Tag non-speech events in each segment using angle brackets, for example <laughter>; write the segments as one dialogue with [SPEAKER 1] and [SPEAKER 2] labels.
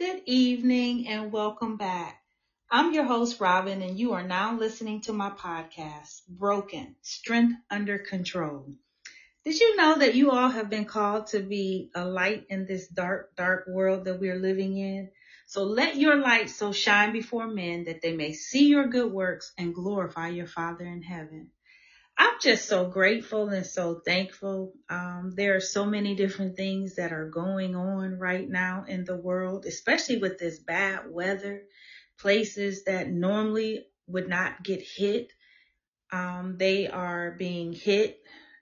[SPEAKER 1] Good evening and welcome back. I'm your host, Robin, and you are now listening to my podcast, Broken Strength Under Control. Did you know that you all have been called to be a light in this dark, dark world that we're living in? So let your light so shine before men that they may see your good works and glorify your Father in heaven. I'm just so grateful and so thankful. Um, there are so many different things that are going on right now in the world, especially with this bad weather. Places that normally would not get hit, um, they are being hit.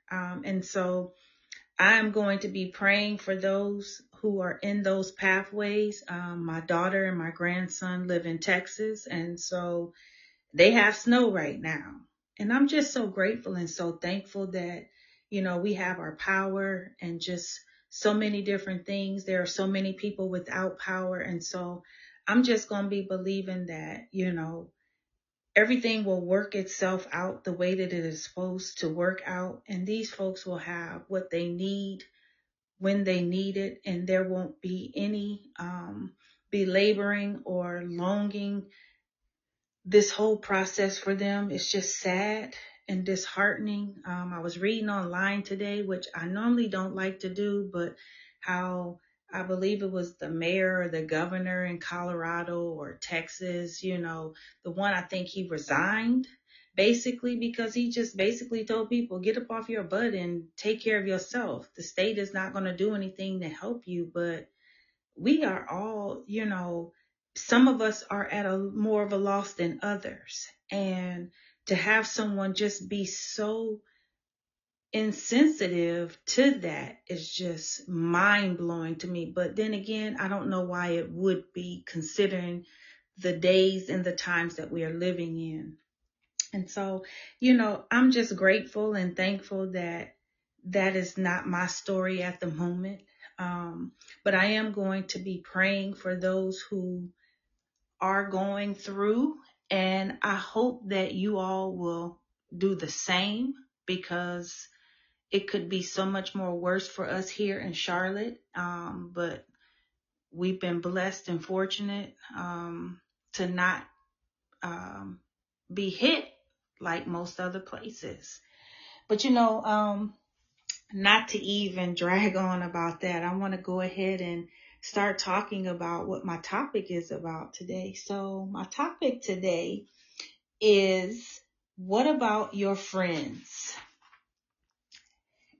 [SPEAKER 1] Um, and so I'm going to be praying for those who are in those pathways. Um, my daughter and my grandson live in Texas, and so they have snow right now. And I'm just so grateful and so thankful that, you know, we have our power and just so many different things. There are so many people without power. And so I'm just going to be believing that, you know, everything will work itself out the way that it is supposed to work out. And these folks will have what they need when they need it. And there won't be any, um, belaboring or longing this whole process for them is just sad and disheartening. Um, I was reading online today, which I normally don't like to do, but how I believe it was the mayor or the governor in Colorado or Texas, you know, the one I think he resigned basically because he just basically told people get up off your butt and take care of yourself. The state is not going to do anything to help you, but we are all, you know, some of us are at a more of a loss than others. And to have someone just be so insensitive to that is just mind blowing to me. But then again, I don't know why it would be considering the days and the times that we are living in. And so, you know, I'm just grateful and thankful that that is not my story at the moment. Um, but I am going to be praying for those who are going through. And I hope that you all will do the same because it could be so much more worse for us here in Charlotte. Um, but we've been blessed and fortunate um, to not um, be hit like most other places. But you know, um, not to even <laughs> drag on about that, I want to go ahead and start talking about what my topic is about today. So my topic today is what about your friends?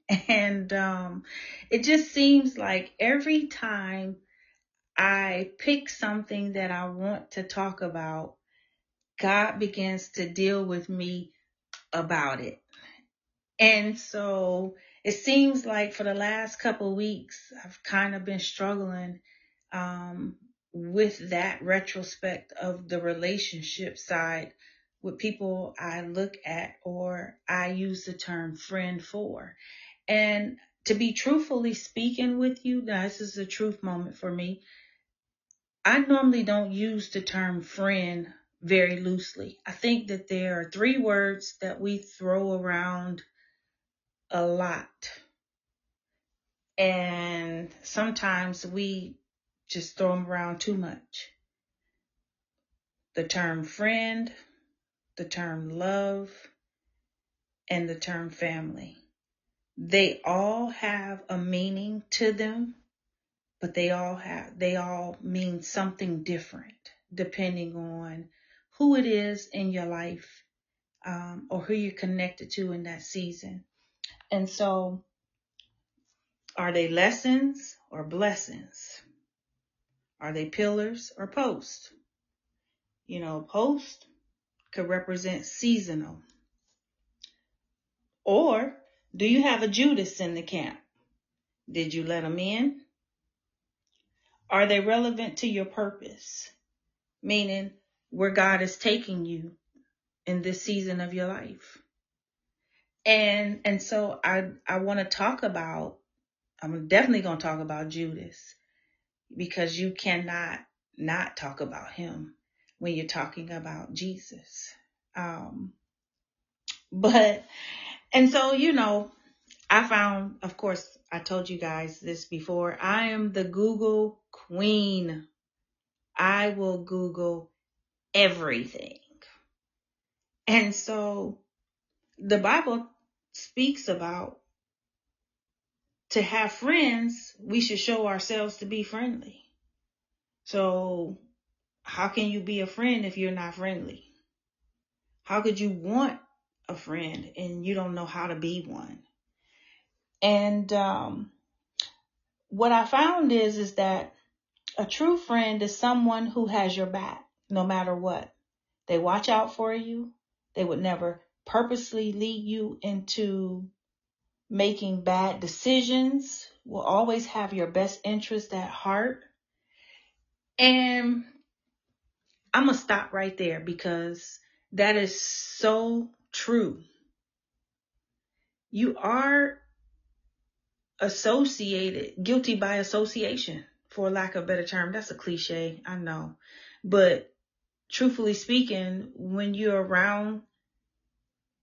[SPEAKER 1] <laughs> And um, it just seems like every time I pick something that I want to talk about, God begins to deal with me about it. And so it seems like for the last couple of weeks, I've kind of been struggling um, with that retrospect of the relationship side with people I look at or I use the term friend for. And to be truthfully speaking with you, this is a truth moment for me. I normally don't use the term friend very loosely. I think that there are three words that we throw around a lot. And sometimes we just throw them around too much. The term friend, the term love, and the term family. They all have a meaning to them, but they all have, they all mean something different depending on who it is in your life um, or who you're connected to in that season. And so, are they lessons or blessings? Are they pillars or posts? You know, post could represent seasonal. Or do you have a Judas in the camp? Did you let them in? Are they relevant to your purpose? Meaning where God is taking you in this season of your life. And and so I I want to talk about I'm definitely going to talk about Judas because you cannot not talk about him when you're talking about Jesus. Um but and so you know I found of course I told you guys this before I am the Google queen I will Google everything. And so the Bible speaks about to have friends, we should show ourselves to be friendly. So how can you be a friend if you're not friendly? How could you want a friend and you don't know how to be one? And um, what I found is is that a true friend is someone who has your back no matter what. They watch out for you. They would never purposely lead you into making bad decisions. Will always have your best interest at heart. And I'm going to stop right there because that is so true. You are associated, guilty by association, for lack of a better term. That's a cliche, I know. But truthfully speaking, when you're around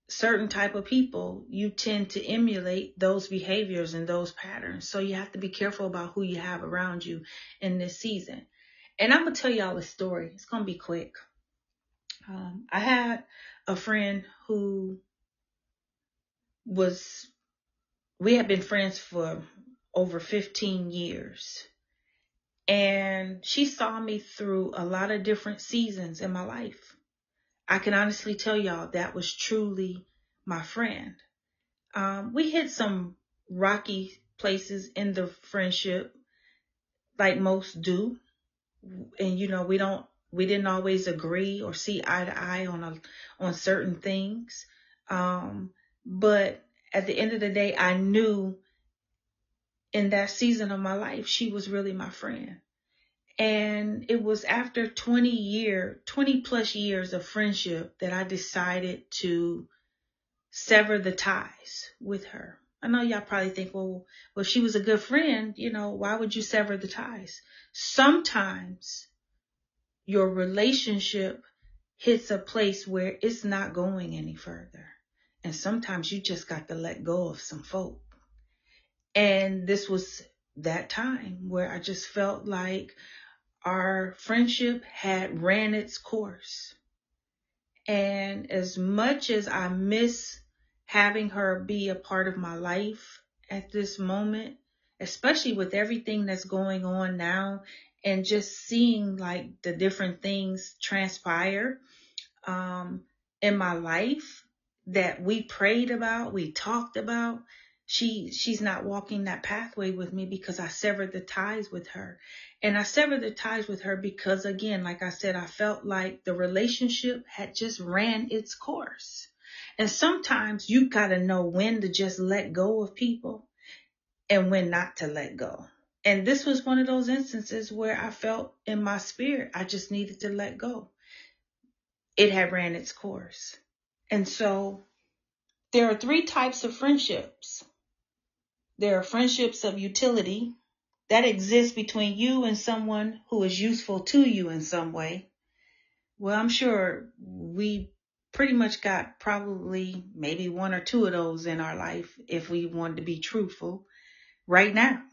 [SPEAKER 1] certain type of people, you tend to emulate those behaviors and those patterns. So you have to be careful about who you have around you in this season. And I'm gonna tell y'all a story. It's gonna be quick. Um, I had a friend who was we had been friends for over 15 years. And she saw me through a lot of different seasons in my life. I can honestly tell y'all that was truly my friend. Um, we hit some rocky places in the friendship, like most do. And you know, we don't, we didn't always agree or see eye to eye on a, on certain things. Um, but at the end of the day, I knew in that season of my life, she was really my friend. And it was after 20 year, 20 plus years of friendship that I decided to sever the ties with her. I know y'all probably think, well, well, she was a good friend, you know, why would you sever the ties? Sometimes your relationship hits a place where it's not going any further. And sometimes you just got to let go of some folk. And this was that time where I just felt like our friendship had ran its course. And as much as I miss having her be a part of my life at this moment, especially with everything that's going on now and just seeing like the different things transpire um, in my life, that we prayed about, we talked about, she she's not walking that pathway with me because I severed the ties with her. And I severed the ties with her because again, like I said, I felt like the relationship had just ran its course. And sometimes you got to know when to just let go of people and when not to let go. And this was one of those instances where I felt in my spirit I just needed to let go. It had ran its course. And so there are three types of friendships. There are friendships of utility that exist between you and someone who is useful to you in some way. Well, I'm sure we pretty much got probably maybe one or two of those in our life if we wanted to be truthful right now.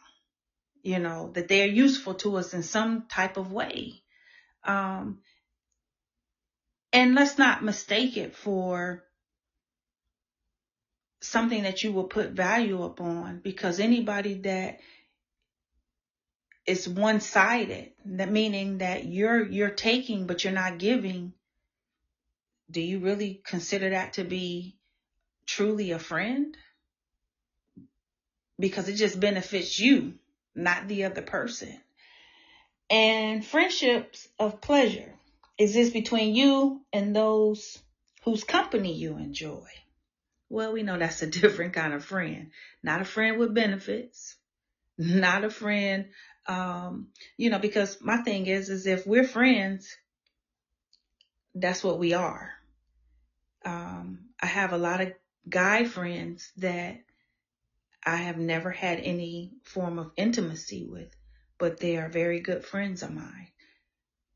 [SPEAKER 1] You know, that they are useful to us in some type of way. Um, and let's not mistake it for something that you will put value upon because anybody that is one-sided, that meaning that you're you're taking but you're not giving, do you really consider that to be truly a friend? Because it just benefits you, not the other person. And friendships of pleasure exist between you and those whose company you enjoy. Well, we know that's a <laughs> different kind of friend. Not a friend with benefits. Not a friend, um, you know, because my thing is, is if we're friends, that's what we are. Um, I have a lot of guy friends that I have never had any form of intimacy with, but they are very good friends of mine.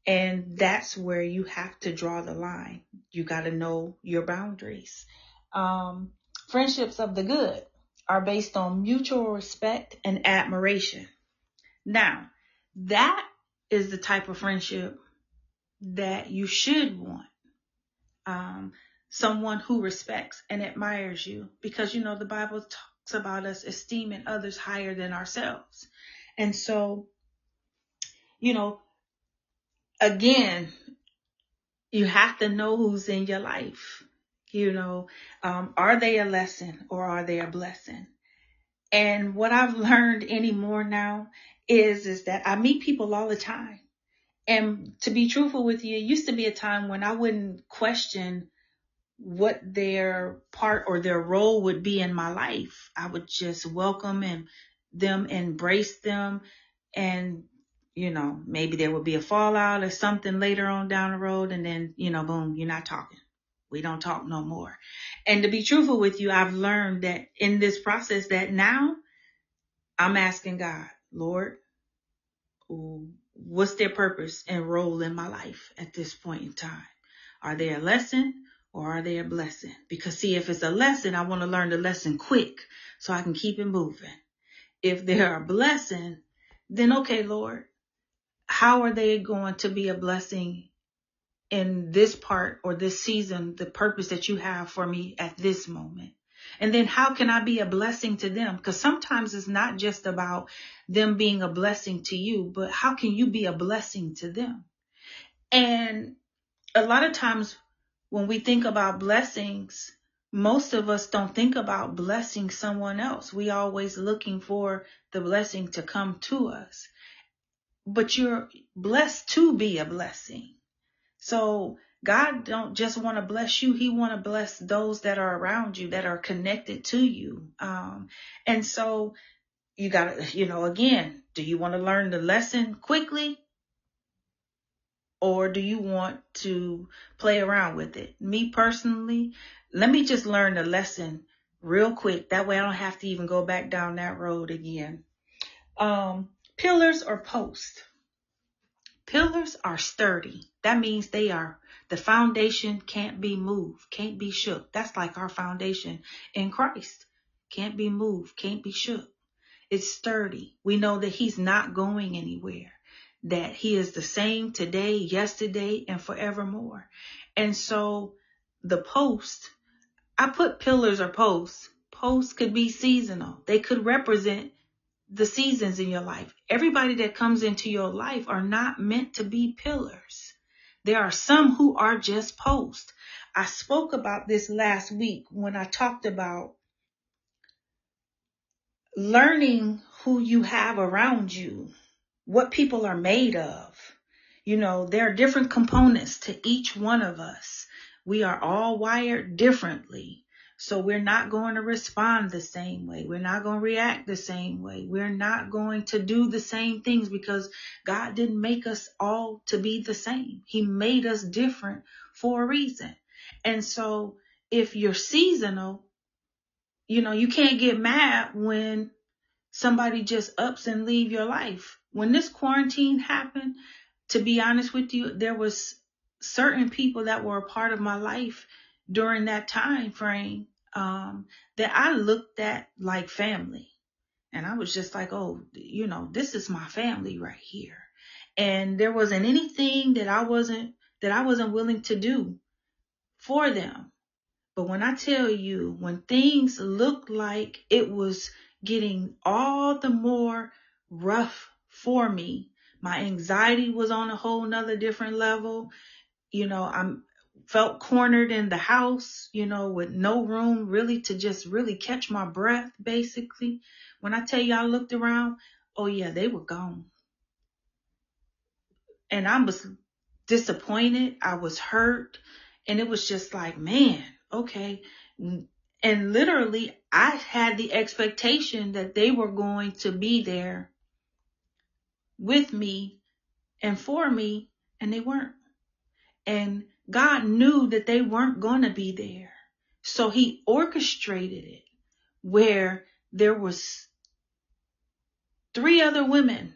[SPEAKER 1] And that's where you have to draw the line. You got to know your boundaries. Um, friendships of the good are based on mutual respect and admiration. Now, that is the type of friendship that you should want. Um, someone who respects and admires you because you know the Bible talks about us esteeming others higher than ourselves. And so, you know, again, you have to know who's in your life. You know, um, are they a lesson or are they a blessing? And what I've learned anymore now is, is that I meet people all the time. And to be truthful with you, it used to be a time when I wouldn't question what their part or their role would be in my life. I would just welcome and them, embrace them, and you know, maybe there would be a fallout or something later on down the road, and then you know, boom, you're not talking. We don't talk no more. And to be truthful with you, I've learned that in this process that now I'm asking God, Lord, what's their purpose and role in my life at this point in time? Are they a lesson or are they a blessing? Because see, if it's a lesson, I want to learn the lesson quick so I can keep it moving. If they're a blessing, then okay, Lord, how are they going to be a blessing in this part or this season, the purpose that you have for me at this moment? And then how can I be a blessing to them? Because sometimes it's not just about them being a blessing to you, but how can you be a blessing to them? And a lot of times when we think about blessings, most of us don't think about blessing someone else. We always looking for the blessing to come to us. But you're blessed to be a blessing. So God don't just want to bless you. He want to bless those that are around you, that are connected to you. Um, and so you got to, you know, again, do you want to learn the lesson quickly? Or do you want to play around with it? Me personally, let me just learn the lesson real quick. That way I don't have to even go back down that road again. Um, pillars or posts. Pillars are sturdy. That means they are, the foundation can't be moved, can't be shook. That's like our foundation in Christ. Can't be moved, can't be shook. It's sturdy. We know that he's not going anywhere, that he is the same today, yesterday, and forevermore. And so the post, I put pillars or posts. Posts could be seasonal. They could represent the seasons in your life. Everybody that comes into your life are not meant to be pillars. There are some who are just posts. I spoke about this last week when I talked about learning who you have around you, what people are made of. You know, there are different components to each one of us. We are all wired differently. So we're not going to respond the same way. We're not going to react the same way. We're not going to do the same things because God didn't make us all to be the same. He made us different for a reason. And so if you're seasonal, you know, you can't get mad when somebody just ups and leave your life. When this quarantine happened, to be honest with you, there was certain people that were a part of my life during that time frame um, that I looked at like family. And I was just like, oh, you know, this is my family right here. And there wasn't anything that I wasn't that I wasn't willing to do for them. But when I tell you, when things looked like it was getting all the more rough for me, my anxiety was on a whole nother different level. You know, I'm felt cornered in the house, you know, with no room really to just really catch my breath, basically. When I tell you I looked around, oh yeah, they were gone. And I was disappointed. I was hurt. And it was just like, man, okay. And literally, I had the expectation that they were going to be there with me and for me, and they weren't. And God knew that they weren't going to be there. So he orchestrated it where there was three other women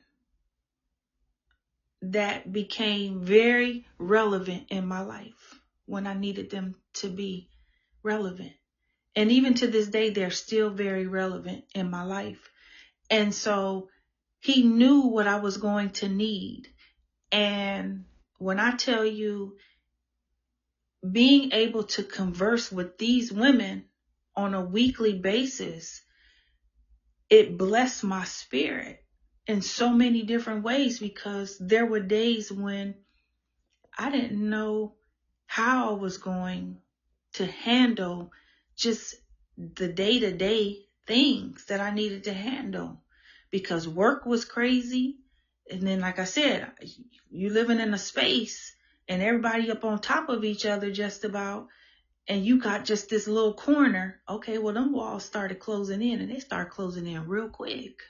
[SPEAKER 1] that became very relevant in my life when I needed them to be relevant. And even to this day, they're still very relevant in my life. And so he knew what I was going to need. And when I tell you being able to converse with these women on a weekly basis, it blessed my spirit in so many different ways because there were days when I didn't know how I was going to handle just the day to day things that I needed to handle because work was crazy. And then, like I said, you living in a space and everybody up on top of each other just about, and you got just this little corner. Okay, well, them walls started closing in and they start closing in real quick.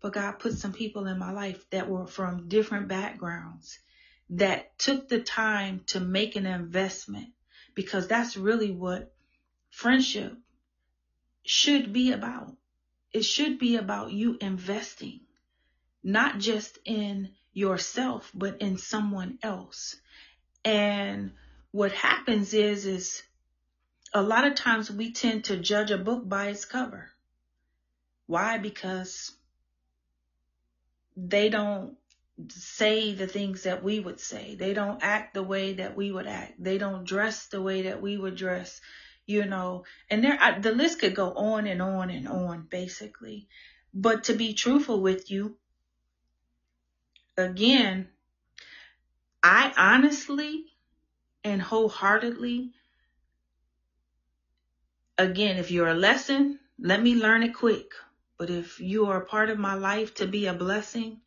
[SPEAKER 1] But God put some people in my life that were from different backgrounds that took the time to make an investment because that's really what friendship should be about. It should be about you investing, not just in yourself, but in someone else. And what happens is, is a lot of times we tend to judge a book by its cover. Why? Because they don't say the things that we would say. They don't act the way that we would act. They don't dress the way that we would dress, you know. And there, I, the list could go on and on and on, basically. But to be truthful with you, again, I honestly and wholeheartedly, again, if you're a lesson, let me learn it quick. But if you are a part of my life to be a blessing,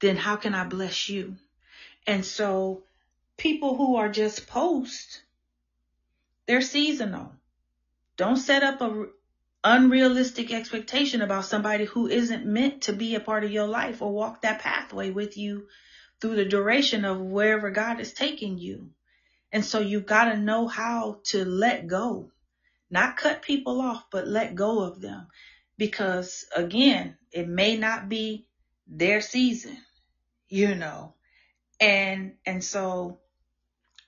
[SPEAKER 1] then how can I bless you? And so people who are just post, they're seasonal. Don't set up a unrealistic expectation about somebody who isn't meant to be a part of your life or walk that pathway with you through the duration of wherever God is taking you. And so you've got to know how to let go, not cut people off, but let go of them. Because again, it may not be their season you know. And and so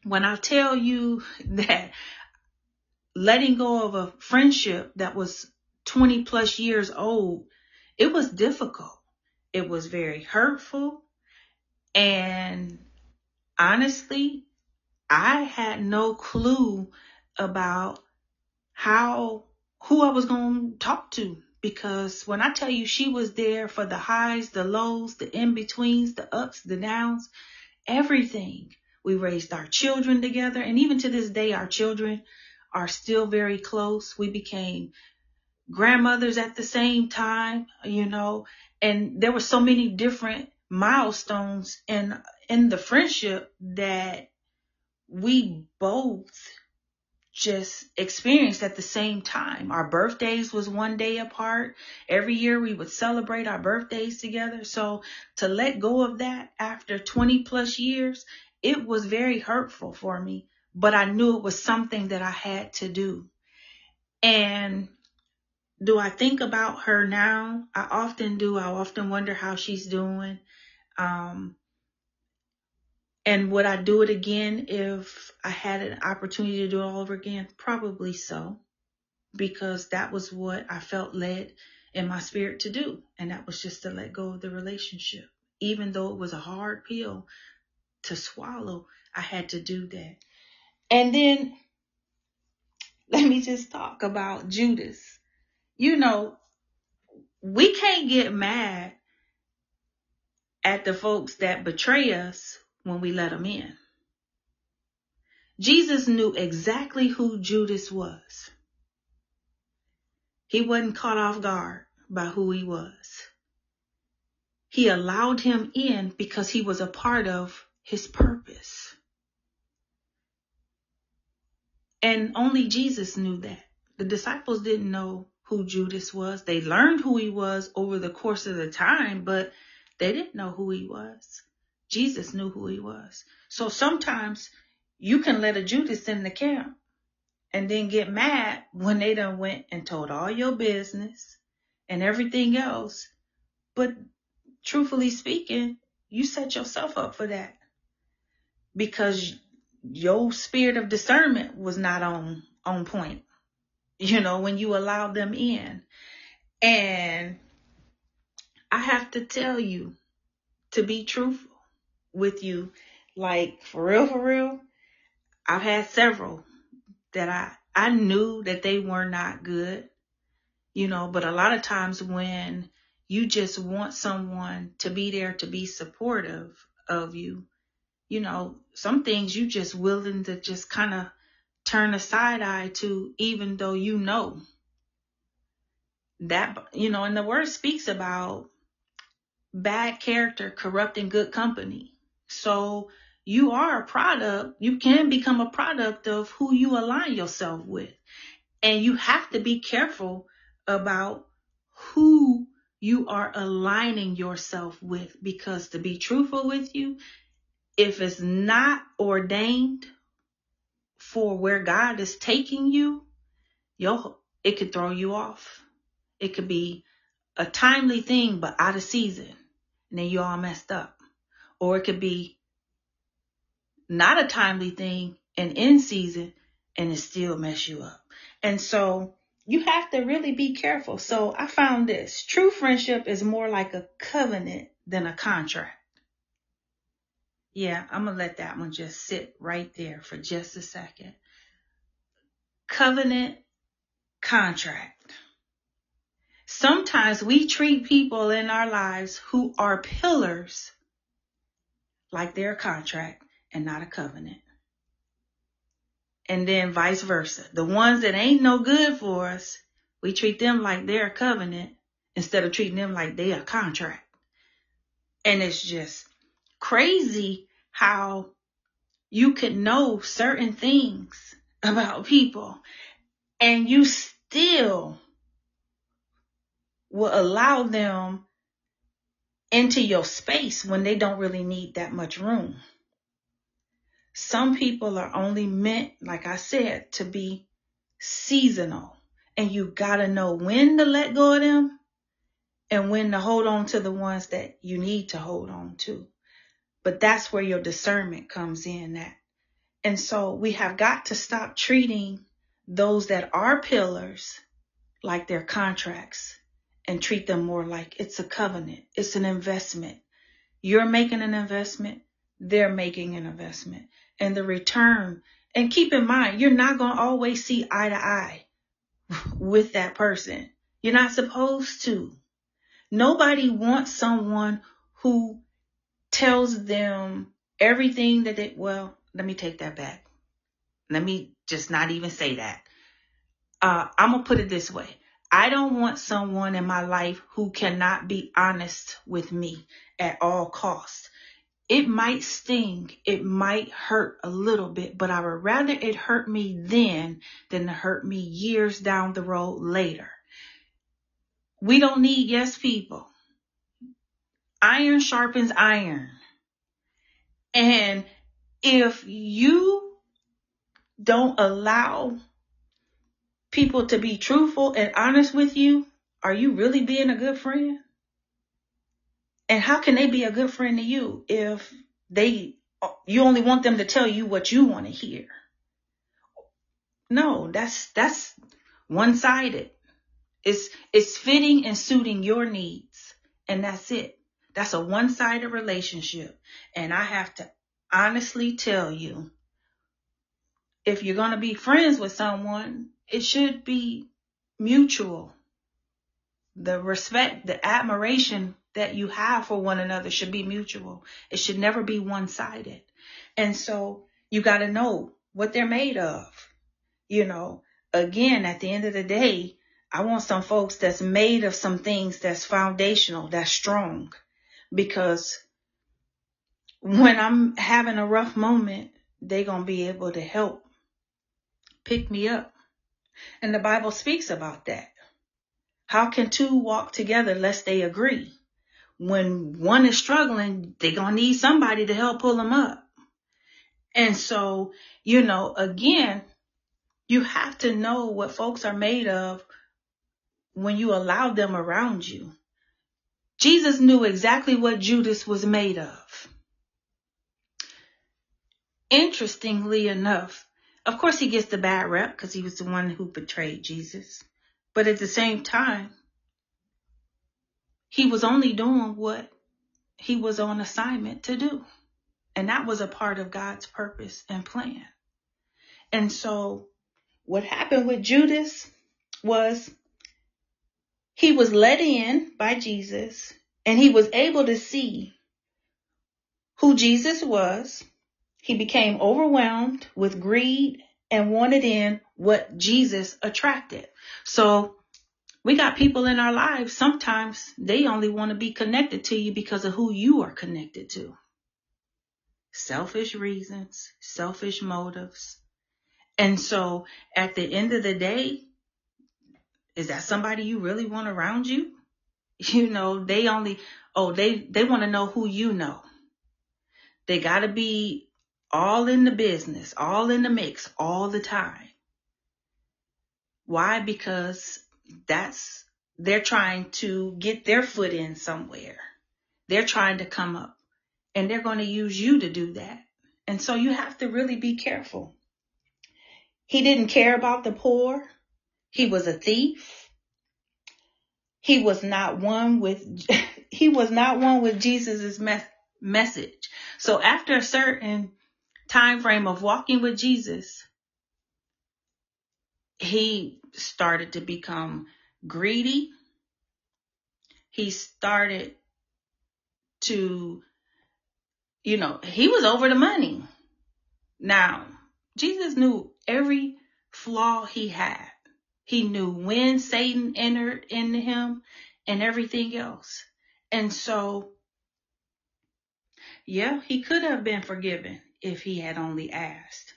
[SPEAKER 1] when I tell you <laughs> that letting go of a friendship that was 20 plus years old, it was difficult. It was very hurtful. And honestly, I had no clue about how, who I was going to talk to because when I tell you she was there for the highs, the lows, the in betweens, the ups, the downs, everything. We raised our children together. And even to this day, our children are still very close. We became grandmothers at the same time, you know, and there were so many different milestones in, in the friendship that we both just experienced at the same time. Our birthdays was one day apart. Every year we would celebrate our birthdays together. So to let go of that after 20 plus years, it was very hurtful for me, but I knew it was something that I had to do. And do I think about her now? I often do. I often wonder how she's doing. Um, and would I do it again if I had an opportunity to do it all over again? Probably so, because that was what I felt led in my spirit to do. And that was just to let go of the relationship. Even though it was a hard pill to swallow, I had to do that. And then let me just talk about Judas. You know, we can't get mad at the folks that betray us when we let them in. Jesus knew exactly who Judas was. He wasn't caught off guard by who he was. He allowed him in because he was a part of his purpose. And only Jesus knew that. The disciples didn't know who Judas was. They learned who he was over the course of the time, but they didn't know who he was. Jesus knew who he was. So sometimes you can let a Judas in the camp and then get mad when they done went and told all your business and everything else. But truthfully speaking, you set yourself up for that because your spirit of discernment was not on, on point, you know, when you allowed them in. And I have to tell you to be truthful with you Like for real, for real, I've had several that I, I knew that they were not good, you know, but a lot of times when you just want someone to be there to be supportive of you, you know, some things you just willing to just kind of turn a side eye to, even though you know that, you know, and the word speaks about bad character corrupting good company. So you are a product, you can become a product of who you align yourself with. And you have to be careful about who you are aligning yourself with because to be truthful with you, if it's not ordained for where God is taking you, yo, it could throw you off. It could be a timely thing, but out of season. And then you all messed up. Or it could be not a timely thing and in season and it still mess you up. And so you have to really be careful. So I found this true friendship is more like a covenant than a contract. Yeah, I'm going to let that one just sit right there for just a second. Covenant contract. Sometimes we treat people in our lives who are pillars like they're a contract and not a covenant. And then vice versa. The ones that ain't no good for us, we treat them like they're a covenant instead of treating them like they're a contract. And it's just crazy how you can know certain things about people and you still will allow them into your space when they don't really need that much room. Some people are only meant, like I said, to be seasonal. And you gotta know when to let go of them and when to hold on to the ones that you need to hold on to. But that's where your discernment comes in at. And so we have got to stop treating those that are pillars like they're contracts and treat them more like it's a covenant. It's an investment. You're making an investment. They're making an investment and the return. And keep in mind, you're not going to always see eye to eye with that person. You're not supposed to. Nobody wants someone who tells them everything that they, well, let me take that back. Let me just not even say that. Uh, I'm going to put it this way. I don't want someone in my life who cannot be honest with me at all costs. It might sting, it might hurt a little bit, but I would rather it hurt me then than to hurt me years down the road later. We don't need yes people. Iron sharpens iron. And if you don't allow people to be truthful and honest with you, are you really being a good friend? And how can they be a good friend to you if they you only want them to tell you what you want to hear? No, that's that's one-sided. It's it's fitting and suiting your needs and that's it. That's a one-sided relationship. And I have to honestly tell you if you're going to be friends with someone, it should be mutual. The respect, the admiration that you have for one another should be mutual. It should never be one sided. And so you got to know what they're made of. You know, again, at the end of the day, I want some folks that's made of some things that's foundational, that's strong. Because when I'm having a rough moment, they're going to be able to help pick me up. And the Bible speaks about that. How can two walk together lest they agree? when one is struggling, they're going to need somebody to help pull them up. And so, you know, again, you have to know what folks are made of when you allow them around you. Jesus knew exactly what Judas was made of. Interestingly enough, of course, he gets the bad rep because he was the one who betrayed Jesus. But at the same time, he was only doing what he was on assignment to do. And that was a part of God's purpose and plan. And so what happened with Judas was he was let in by Jesus and he was able to see who Jesus was. He became overwhelmed with greed and wanted in what Jesus attracted. So we got people in our lives. Sometimes they only want to be connected to you because of who you are connected to. Selfish reasons, selfish motives. And so at the end of the day, is that somebody you really want around you? <laughs> You know, they only, oh, they, they want to know who you know. They got to be all in the business, all in the mix, all the time. Why? Because that's, they're trying to get their foot in somewhere. They're trying to come up and they're going to use you to do that. And so you have to really be careful. He didn't care about the poor. He was a thief. He was not one with, <laughs> he was not one with Jesus's me- message. So after a certain time frame of walking with Jesus, he started to become greedy. He started to, you know, he was over the money. Now, Jesus knew every flaw he had. He knew when Satan entered into him and everything else. And so, yeah, he could have been forgiven if he had only asked,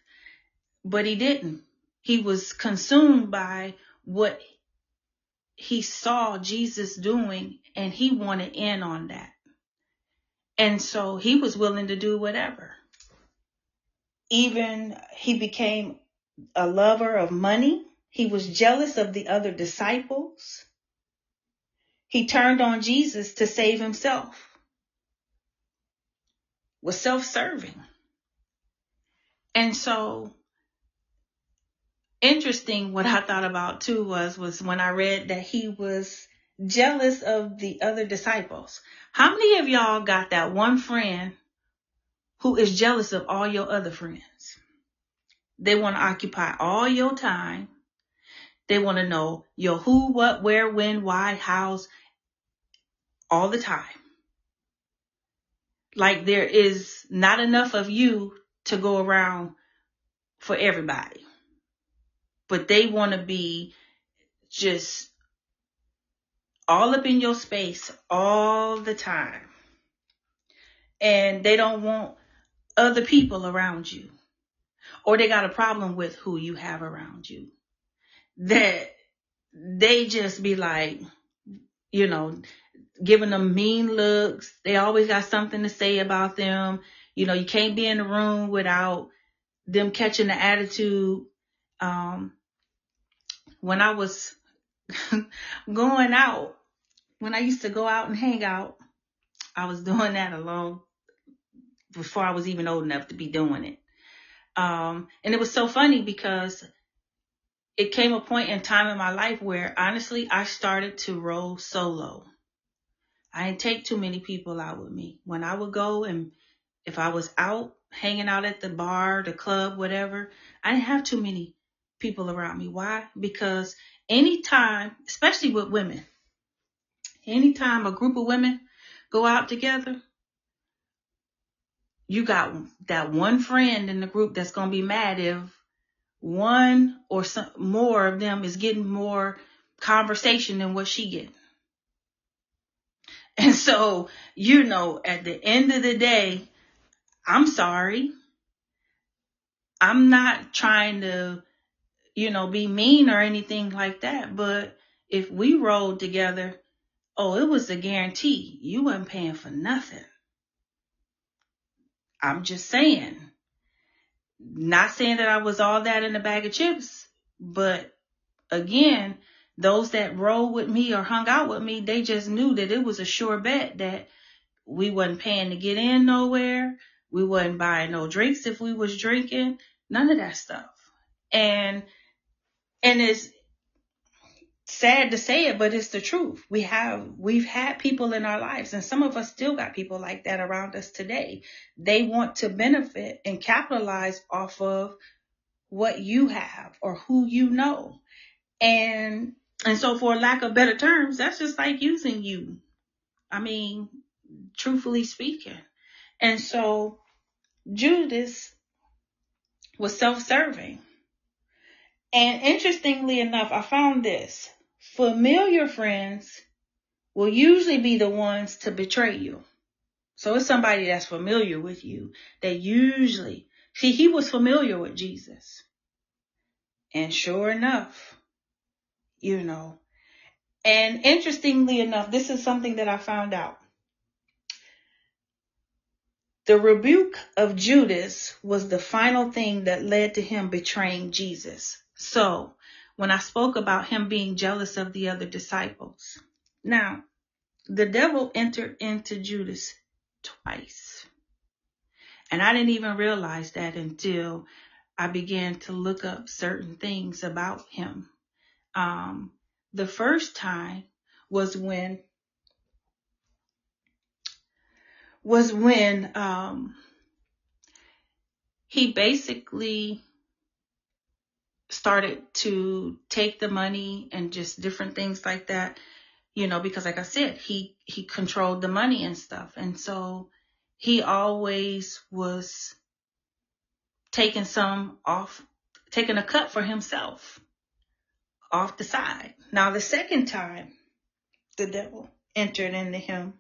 [SPEAKER 1] but he didn't. He was consumed by what he saw Jesus doing and he wanted in on that. And so he was willing to do whatever. Even he became a lover of money. He was jealous of the other disciples. He turned on Jesus to save himself. Was self-serving. And so interesting what I thought about too was was when I read that he was jealous of the other disciples. How many of y'all got that one friend who is jealous of all your other friends? They want to occupy all your time. They want to know your who, what, where, when, why, hows, all the time. Like there is not enough of you to go around for everybody but they want to be just all up in your space all the time. And they don't want other people around you. Or they got a problem with who you have around you. That they just be like, you know, giving them mean looks. They always got something to say about them. You know, you can't be in the room without them catching the attitude. Um, when I was <laughs> going out, when I used to go out and hang out, I was <laughs> doing that alone before I was even old enough to be doing it. Um, and it was so funny because it came a point in time in my life where honestly, I started to roll solo. I didn't take too many people out with me. When I would go and if I was out hanging out at the bar, the club, whatever, I didn't have too many people around me. Why? Because anytime, especially with women, anytime a group of women go out together, you got that one friend in the group that's going to be mad if one or some more of them is getting more conversation than what she getting. <laughs> And so, you know, at the end of the day, I'm sorry. I'm not trying to you know, be mean or anything like that. But if we rolled together, oh, it was a guarantee. You wasn't paying for nothing. I'm just saying. Not saying that I was all that in a bag of chips, but again, those that rolled with me or hung out with me, they just knew that it was a sure bet that we wasn't paying to get in nowhere. We wasn't buying no drinks if we was drinking. None of that stuff. And and it's sad to say it, but it's the truth. We have, we've had people in our lives and some of us still got people like that around us today. They want to benefit and capitalize off of what you have or who you know. And, and so for lack of better terms, that's just like using you. I mean, truthfully speaking. And so Judas was self-serving. And interestingly enough, I found this. Familiar friends will usually be the ones to betray you. So it's somebody that's familiar with you that usually, see, he was familiar with Jesus. And sure enough, you know, and interestingly enough, this is something that I found out. The rebuke of Judas was the final thing that led to him betraying Jesus. So, when I spoke about him being jealous of the other disciples. Now, the devil entered into Judas twice. And I didn't even realize that until I began to look up certain things about him. Um, the first time was when was when um, he basically started to take the money and just different things like that you know because like i said he he controlled the money and stuff. And so he always was taking some off taking a cut for himself off the side. Now the second time the devil entered into him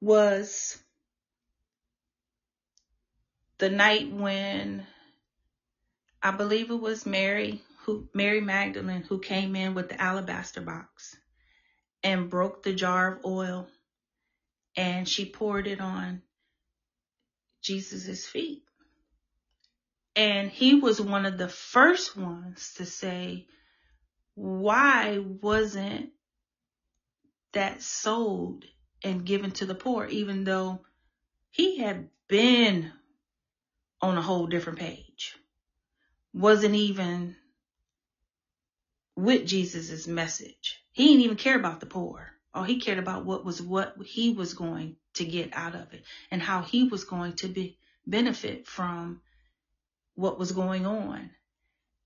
[SPEAKER 1] was the night when I believe it was Mary who Mary Magdalene who came in with the alabaster box and broke the jar of oil and she poured it on Jesus's feet. And he was one of the first ones to say, why wasn't that sold and given to the poor, even though he had been on a whole different page. Wasn't even with Jesus's message. He didn't even care about the poor. All he cared about what was what he was going to get out of it and how he was going to be benefit from what was going on.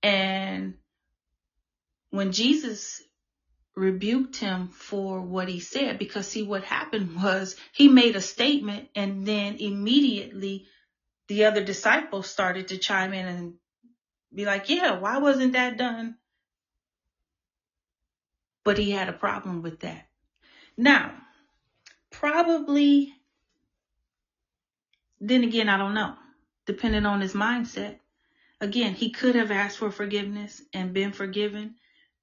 [SPEAKER 1] And when Jesus rebuked him for what he said, because see what happened was he made a statement and then immediately the other disciples started to chime in and be like, yeah, why wasn't that done? But he had a problem with that. Now, probably, then again, I don't know, depending on his mindset. Again, he could have asked for forgiveness and been forgiven,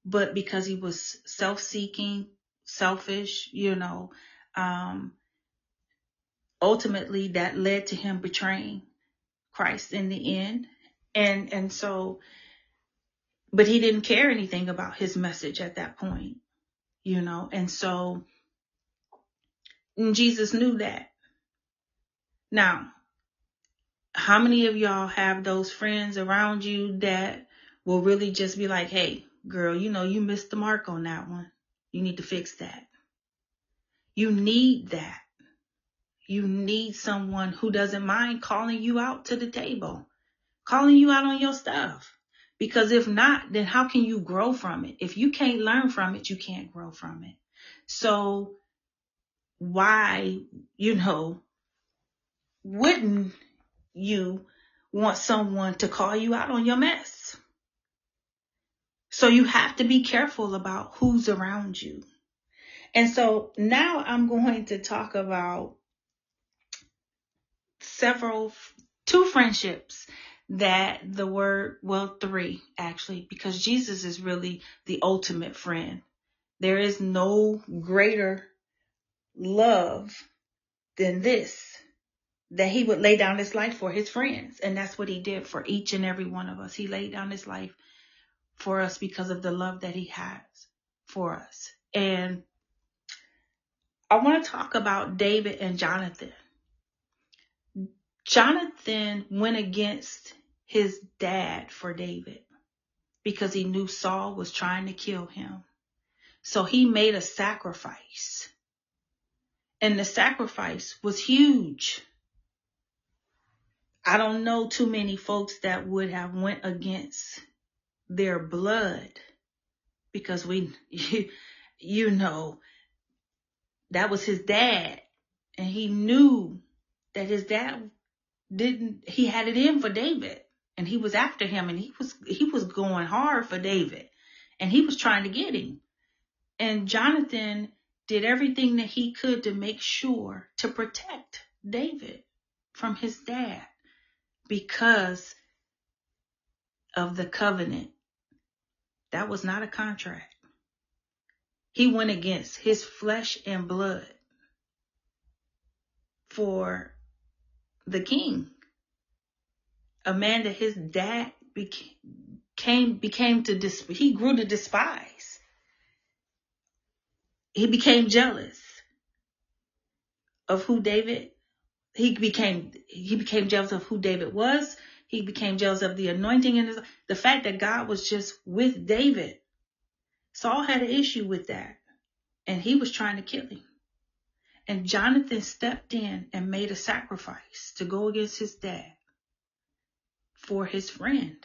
[SPEAKER 1] but because he was self seeking, selfish, you know, um, ultimately that led to him betraying Christ in the end. And, and so, but he didn't care anything about his message at that point, you know, and so and Jesus knew that. Now, how many of y'all have those friends around you that will really just be like, hey, girl, you know, you missed the mark on that one. You need to fix that. You need that. You need someone who doesn't mind calling you out to the table, calling you out on your stuff. Because if not, then how can you grow from it? If you can't learn from it, you can't grow from it. So why, you know, wouldn't you want someone to call you out on your mess? So you have to be careful about who's around you. And so now I'm going to talk about several, two friendships that the word, well, three actually, because Jesus is really the ultimate friend. There is no greater love than this, that he would lay down his life for his friends. And that's what he did for each and every one of us. He laid down his life for us because of the love that he has for us. And I want to talk about David and Jonathan. Jonathan went against his dad for David because he knew Saul was trying to kill him. So he made a sacrifice. And the sacrifice was huge. I don't know too many folks that would have went against their blood because we, <laughs> you, know, that was his dad and he knew that his dad didn't, he had it in for David and he was after him and he was, he was going hard for David and he was trying to get him. And Jonathan did everything that he could to make sure to protect David from his dad because of the covenant. That was not a contract. He went against his flesh and blood for the king. A man that his dad became, became to, dis, he grew to despise. He became jealous of who David he became he became jealous of who David was. He became jealous of the anointing and the fact that God was just with David. Saul had an issue with that, and he was trying to kill him. And Jonathan stepped in and made a sacrifice to go against his dad for his friend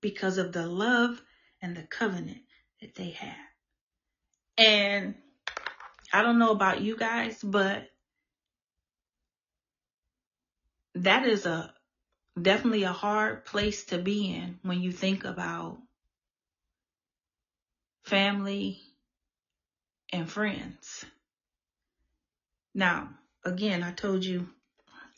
[SPEAKER 1] because of the love and the covenant that they had. And I don't know about you guys, but that is a definitely a hard place to be in when you think about family and friends. Now, again, I told you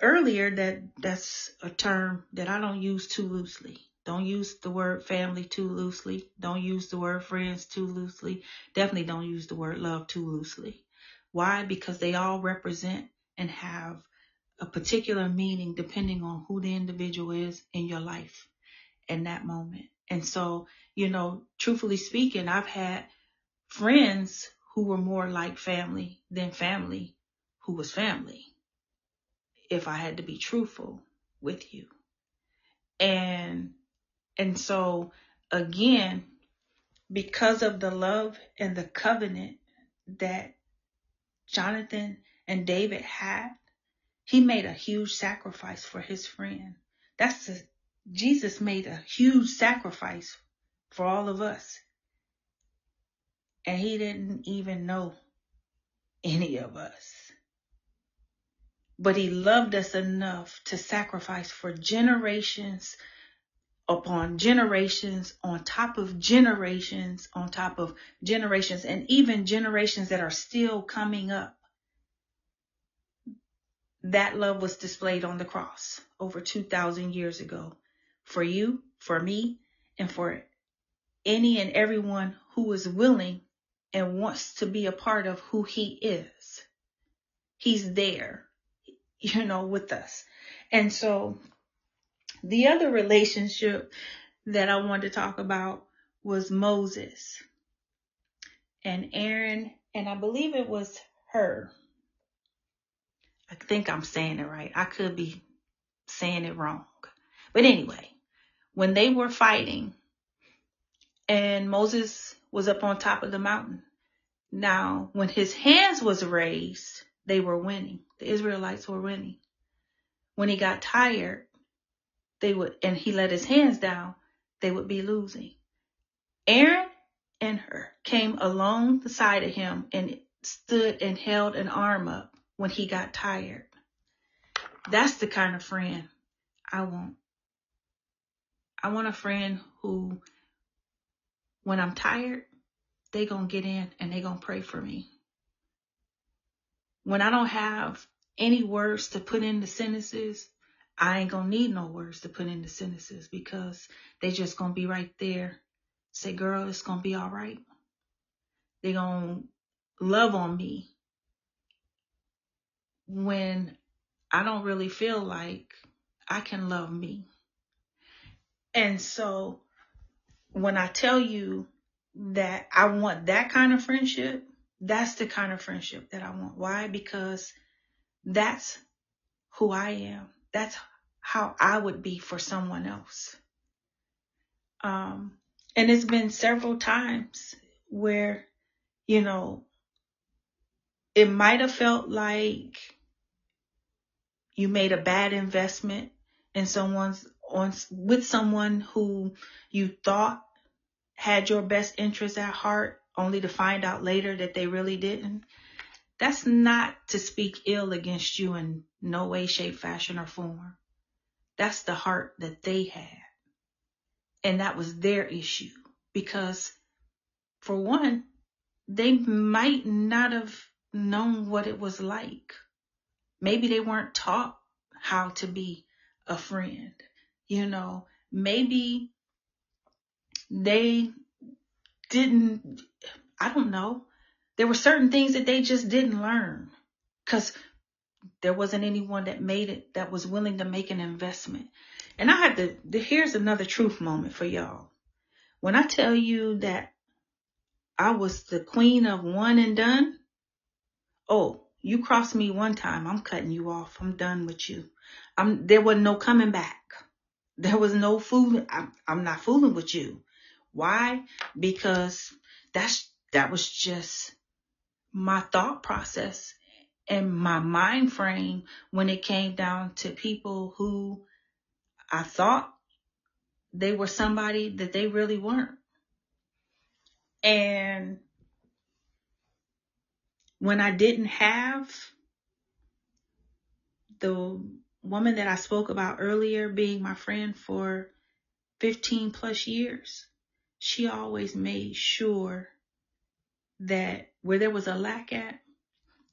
[SPEAKER 1] earlier that that's a term that I don't use too loosely. Don't use the word family too loosely. Don't use the word friends too loosely. Definitely don't use the word love too loosely. Why? Because they all represent and have a particular meaning depending on who the individual is in your life in that moment. And so, you know, truthfully speaking, I've had friends who were more like family than family who was family. If I had to be truthful with you. And, and so again, because of the love and the covenant that Jonathan and David had, he made a huge sacrifice for his friend. That's a, Jesus made a huge sacrifice for all of us. And he didn't even know any of us. But he loved us enough to sacrifice for generations upon generations on top of generations on top of generations and even generations that are still coming up that love was displayed on the cross over 2,000 years ago for you, for me, and for any and everyone who is willing and wants to be a part of who he is. He's there, you know, with us. And so the other relationship that I wanted to talk about was Moses and Aaron, and I believe it was Hur. I think I'm saying it right. I could be saying it wrong. But anyway, when they were fighting and Moses was up on top of the mountain. Now, when his hands was raised, they were winning. The Israelites were winning. When he got tired, they would, and he let his hands down, they would be losing. Aaron and Hur came along the side of him and stood and held an arm up when he got tired. That's the kind of friend I want. I want a friend who, when I'm tired, they gonna get in and they gonna pray for me. When I don't have any words to put in the sentences, I ain't gonna need no words to put in the sentences because they just gonna be right there. Say, girl, it's gonna be all right. They gonna love on me when I don't really feel like I can love me. And so when I tell you that I want that kind of friendship, that's the kind of friendship that I want. Why? Because that's who I am. That's how I would be for someone else. Um, and it's been several times where you know, it might have felt like you made a bad investment in someone's on with someone who you thought had your best interest at heart only to find out later that they really didn't. That's not to speak ill against you in no way, shape, fashion, or form. That's the heart that they had. And that was their issue because for one, they might not have known what it was like. Maybe they weren't taught how to be a friend. You know, maybe they didn't, I don't know. There were certain things that they just didn't learn because there wasn't anyone that made it that was willing to make an investment. And I had to, here's another truth moment for y'all. When I tell you that I was the queen of one and done, oh, you crossed me one time, I'm cutting you off. I'm done with you. I'm, there was no coming back. There was no fooling. I'm, I'm not fooling with you. Why? Because that's, that was just my thought process and my mind frame when it came down to people who I thought they were somebody that they really weren't. And when I didn't have the woman that I spoke about earlier being my friend for 15 plus years, she always made sure that where there was a lack at,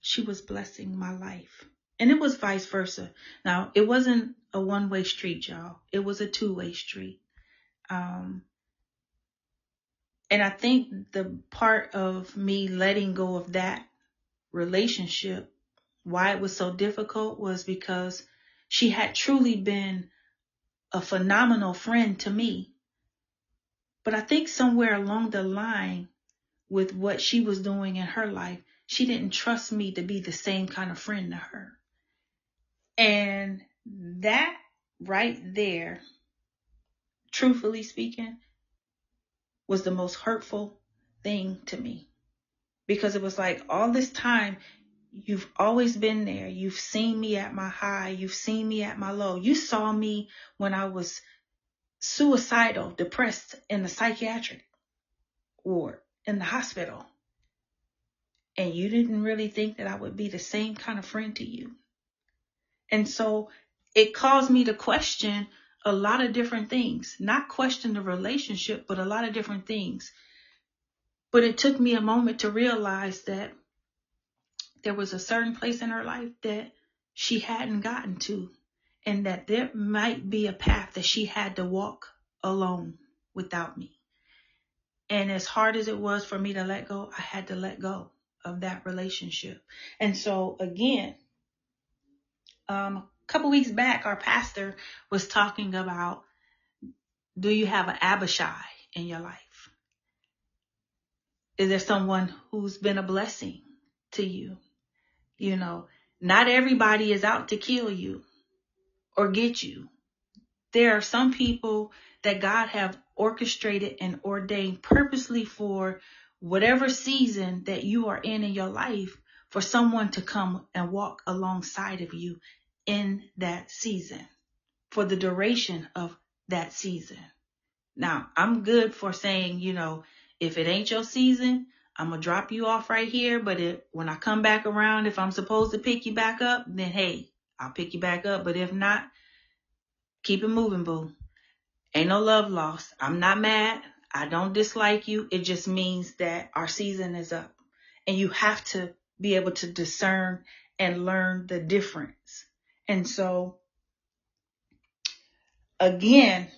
[SPEAKER 1] she was blessing my life. And it was vice versa. Now, it wasn't a one way street, y'all. It was a two way street. Um, and I think the part of me letting go of that relationship, why it was so difficult was because she had truly been a phenomenal friend to me. But I think somewhere along the line with what she was doing in her life, she didn't trust me to be the same kind of friend to her. And that right there, truthfully speaking, was the most hurtful thing to me because it was like all this time you've always been there. You've seen me at my high. You've seen me at my low. You saw me when I was suicidal, depressed in the psychiatric ward in the hospital. And you didn't really think that I would be the same kind of friend to you. And so it caused me to question a lot of different things, not question the relationship, but a lot of different things. But it took me a moment to realize that there was a certain place in her life that she hadn't gotten to, and that there might be a path that she had to walk alone without me. And as hard as it was for me to let go, I had to let go of that relationship. And so again, um, a couple weeks back, our pastor was talking about, do you have an Abishai in your life? Is there someone who's been a blessing to you? You know, not everybody is out to kill you or get you. There are some people that God have orchestrated and ordained purposely for whatever season that you are in in your life for someone to come and walk alongside of you in that season for the duration of that season. Now, I'm good for saying, you know, if it ain't your season, I'm gonna drop you off right here. But if, when I come back around, if I'm supposed to pick you back up, then hey, I'll pick you back up. But if not, keep it moving, boo. Ain't no love lost. I'm not mad. I don't dislike you. It just means that our season is up. And you have to be able to discern and learn the difference. And so, again,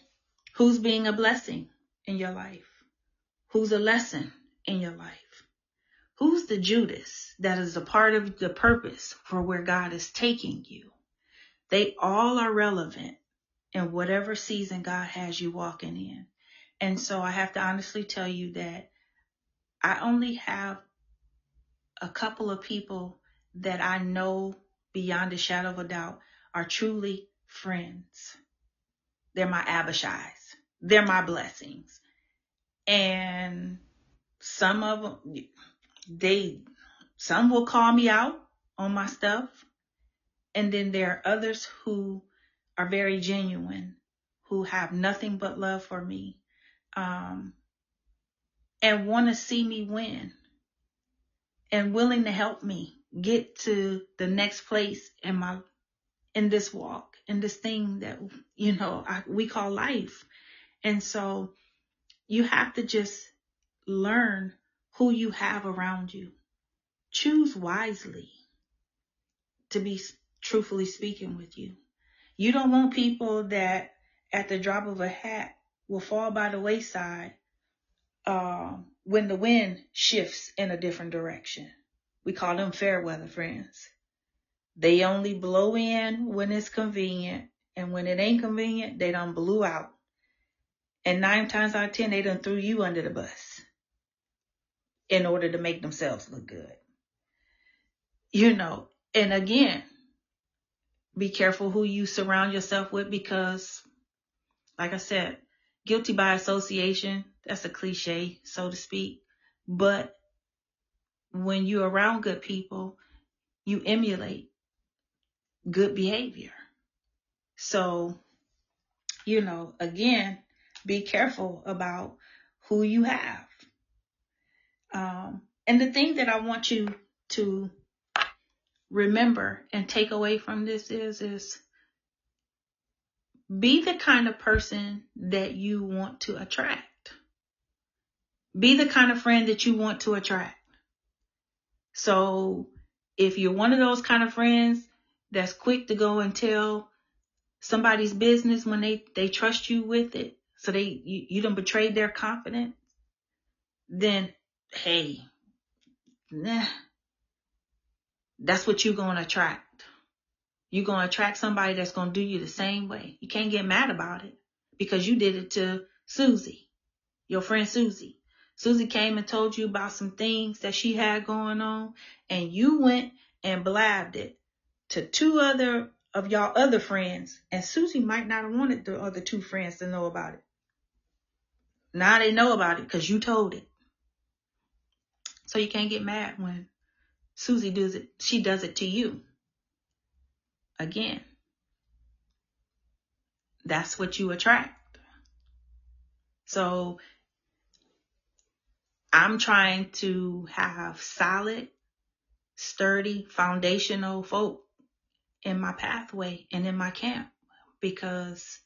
[SPEAKER 1] who's being a blessing in your life? Who's a lesson in your life? Who's the Judas that is a part of the purpose for where God is taking you? They all are relevant in whatever season God has you walking in. And so I have to honestly tell you that I only have a couple of people that I know beyond a shadow of a doubt are truly friends. They're my Abishais. They're my blessings. And some of them, they, some will call me out on my stuff. And then there are others who are very genuine, who have nothing but love for me, um, and want to see me win and willing to help me get to the next place in my in this walk in this thing that you know I, we call life. And so you have to just learn who you have around you. Choose wisely to be truthfully speaking with you you don't want people that at the drop of a hat will fall by the wayside um, when the wind shifts in a different direction. We call them fair weather friends. They only blow in when it's convenient, and when it ain't convenient, they don't blew out. And nine times out of ten, they done threw you under the bus in order to make themselves look good. You know, and again, be careful who you surround yourself with because, like I said, guilty by association, that's a cliche, so to speak. But when you're around good people, you emulate good behavior. So, you know, again, be careful about who you have. Um, and the thing that I want you to remember and take away from this is, is be the kind of person that you want to attract. Be the kind of friend that you want to attract. So if you're one of those kind of friends that's quick to go and tell somebody's business when they, they trust you with it, so they you, you don't betray their confidence, then hey, nah, that's what you're gonna attract. You're gonna attract somebody that's gonna do you the same way. You can't get mad about it because you did it to Susie, your friend Susie. Susie came and told you about some things that she had going on, and you went and blabbed it to two other of y'all other friends, and Susie might not have wanted the other two friends to know about it. Now they know about it because you told it. So you can't get mad when Susie does it. She does it to you. Again, that's what you attract. So I'm trying to have solid, sturdy, foundational folk in my pathway and in my camp because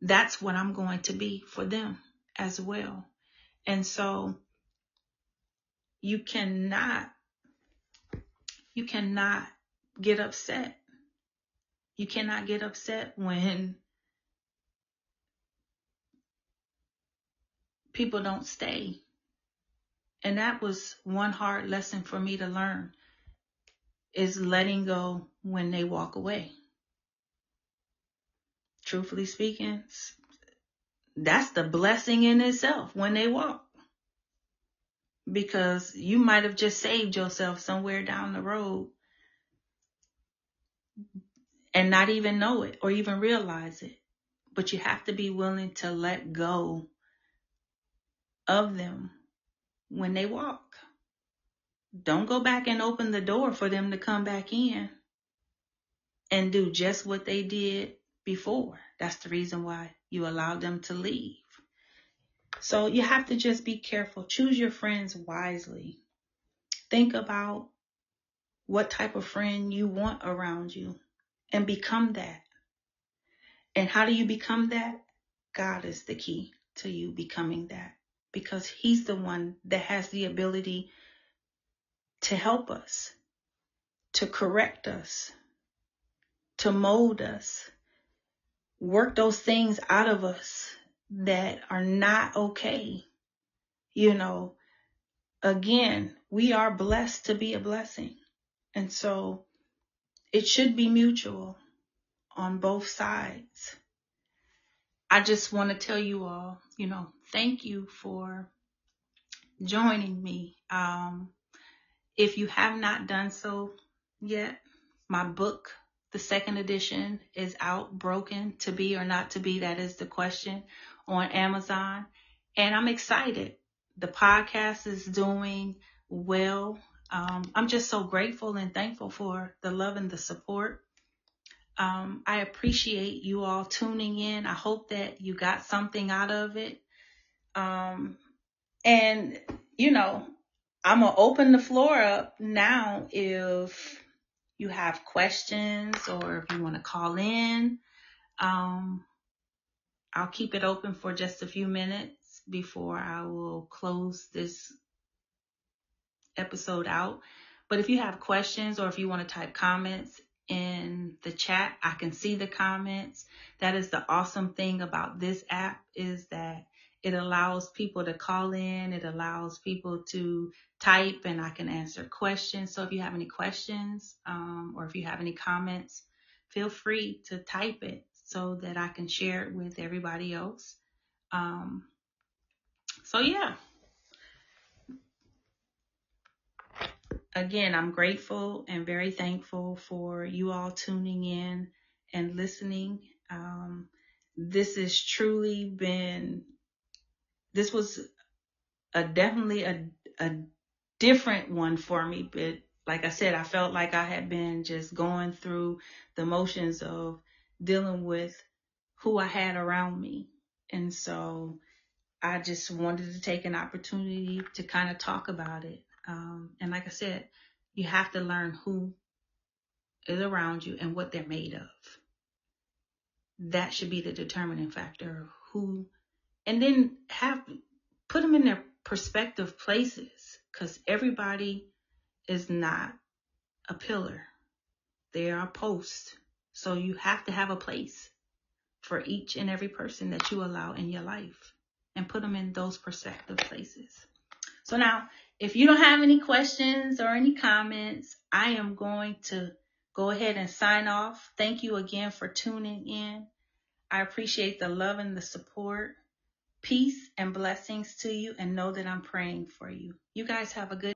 [SPEAKER 1] that's what I'm going to be for them as well. And so you cannot, you cannot get upset. You cannot get upset when people don't stay and that was one hard lesson for me to learn is letting go when they walk away. Truthfully speaking, that's the blessing in itself when they walk. Because you might have just saved yourself somewhere down the road and not even know it or even realize it. But you have to be willing to let go of them when they walk. Don't go back and open the door for them to come back in and do just what they did before. That's the reason why you allowed them to leave. So you have to just be careful. Choose your friends wisely. Think about what type of friend you want around you and become that. And how do you become that? God is the key to you becoming that because He's the one that has the ability to help us, to correct us, to mold us, work those things out of us that are not okay. You know, again, we are blessed to be a blessing. And so it should be mutual on both sides. I just want to tell you all, you know, thank you for joining me. Um, if you have not done so yet, my book, the second edition, is out, Broken to Be or Not to Be. That is the question on Amazon. And I'm excited. The podcast is doing well. Um, I'm just so grateful and thankful for the love and the support. Um, I appreciate you all tuning in. I hope that you got something out of it. Um, and, you know, I'm going to open the floor up now if you have questions or if you want to call in. Um, I'll keep it open for just a few minutes before I will close this episode out. But if you have questions or if you want to type comments in the chat, I can see the comments. That is the awesome thing about this app is that it allows people to call in, it allows people to type, and I can answer questions. So if you have any questions um, or if you have any comments, feel free to type it so that I can share it with everybody else. Um, so yeah. Again, I'm grateful and very thankful for you all tuning in and listening. Um, this has truly been this was a definitely a a different one for me, but like I said, I felt like I had been just going through the motions of dealing with who I had around me. And so I just wanted to take an opportunity to kind of talk about it. Um, and like I said, you have to learn who is around you and what they're made of. That should be the determining factor who and then have put them in their perspective places because everybody is not a pillar they are posts so you have to have a place for each and every person that you allow in your life and put them in those perspective places. So now if you don't have any questions or any comments i am going to go ahead and sign off. Thank you again for tuning in. I appreciate the love and the support. Peace and blessings to you, and know that I'm praying for you. You guys have a good